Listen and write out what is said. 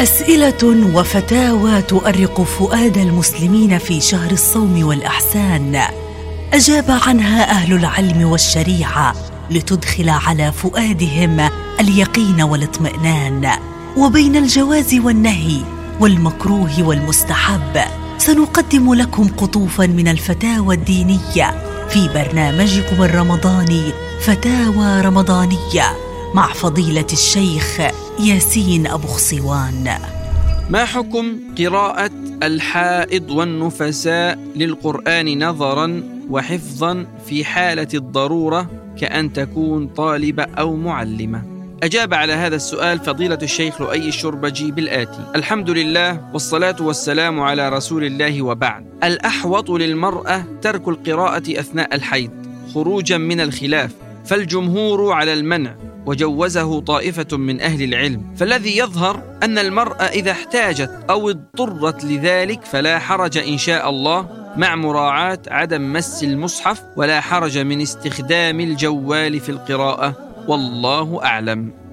أسئلة وفتاوى تؤرق فؤاد المسلمين في شهر الصوم والأحسان. أجاب عنها أهل العلم والشريعة لتدخل على فؤادهم اليقين والاطمئنان. وبين الجواز والنهي والمكروه والمستحب سنقدم لكم قطوفا من الفتاوى الدينية في برنامجكم الرمضاني فتاوى رمضانية مع فضيلة الشيخ ياسين أبو خصوان ما حكم قراءة الحائض والنفساء للقرآن نظرا وحفظا في حالة الضرورة كأن تكون طالبة أو معلمة؟ أجاب على هذا السؤال فضيلة الشيخ لؤي الشربجي بالآتي. الحمد لله والصلاة والسلام على رسول الله وبعد. الأحوط للمرأة ترك القراءة أثناء الحيض خروجا من الخلاف فالجمهور على المنع. وجوزه طائفة من أهل العلم. فالذي يظهر أن المرأة إذا احتاجت أو اضطرت لذلك فلا حرج إن شاء الله مع مراعاة عدم مس المصحف ولا حرج من استخدام الجوال في القراءة. والله أعلم.